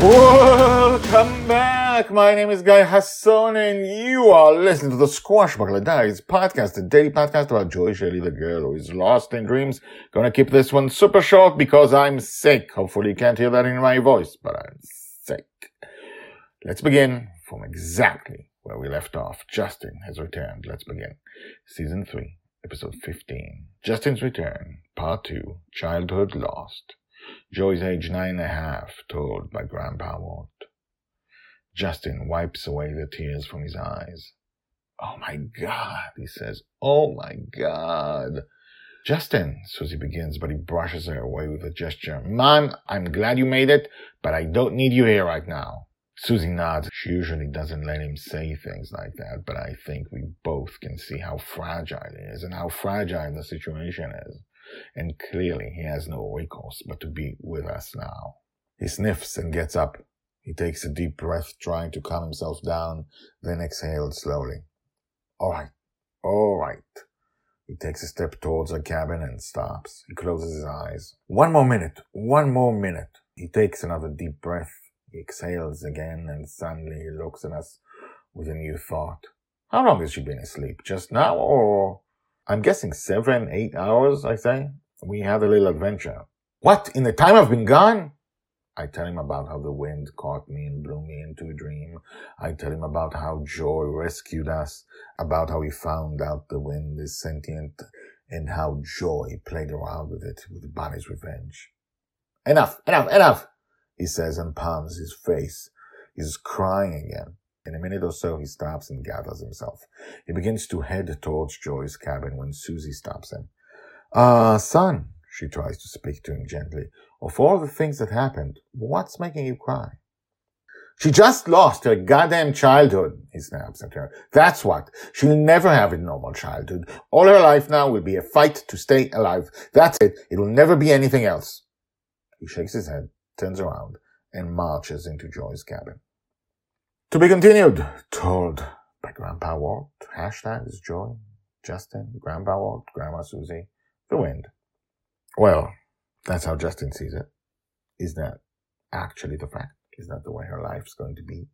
Welcome back. My name is Guy Hasson, and you are listening to the Squashbuckler Diaries podcast, the daily podcast about Joy Shelley, the girl who is lost in dreams. Gonna keep this one super short because I'm sick. Hopefully you can't hear that in my voice, but I'm sick. Let's begin from exactly where we left off. Justin has returned. Let's begin. Season 3, episode 15. Justin's Return, part 2, Childhood Lost. Joy's age nine and a half, told by Grandpa Walt. Justin wipes away the tears from his eyes. Oh my God, he says. Oh my God. Justin, Susie begins, but he brushes her away with a gesture. Mom, I'm glad you made it, but I don't need you here right now. Susie nods. She usually doesn't let him say things like that, but I think we both can see how fragile he is and how fragile the situation is. And clearly he has no recourse but to be with us now. He sniffs and gets up. He takes a deep breath, trying to calm himself down, then exhales slowly. All right, all right. He takes a step towards the cabin and stops. He closes his eyes. One more minute, one more minute. He takes another deep breath. He exhales again and suddenly he looks at us with a new thought. How long has she been asleep? Just now or? I'm guessing seven, eight hours, I say. We had a little adventure. What? In the time I've been gone? I tell him about how the wind caught me and blew me into a dream. I tell him about how Joy rescued us, about how he found out the wind is sentient, and how Joy played around with it with Bonny's revenge. Enough, enough, enough, he says and palms his face. He's crying again. In a minute or so, he stops and gathers himself. He begins to head towards Joy's cabin when Susie stops him. Ah, uh, son, she tries to speak to him gently. Of all the things that happened, what's making you cry? She just lost her goddamn childhood, he snaps at her. That's what. She'll never have a normal childhood. All her life now will be a fight to stay alive. That's it. It will never be anything else. He shakes his head, turns around, and marches into Joy's cabin. To be continued, told by Grandpa Walt. Hashtag is Joy, Justin, Grandpa Walt, Grandma Susie, the wind. Well, that's how Justin sees it. Is that actually the fact? Is that the way her life's going to be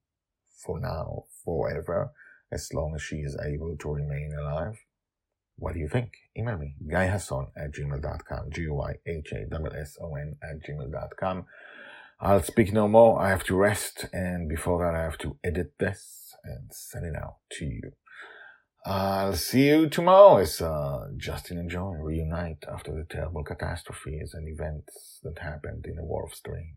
for now, forever, as long as she is able to remain alive? What do you think? Email me, guyhasson at gmail.com, G-Y-H-A-S-S-O-N at gmail.com. I'll speak no more. I have to rest, and before that, I have to edit this and send it out to you. I'll see you tomorrow as uh, Justin and Joy reunite after the terrible catastrophes and events that happened in the War of Stream.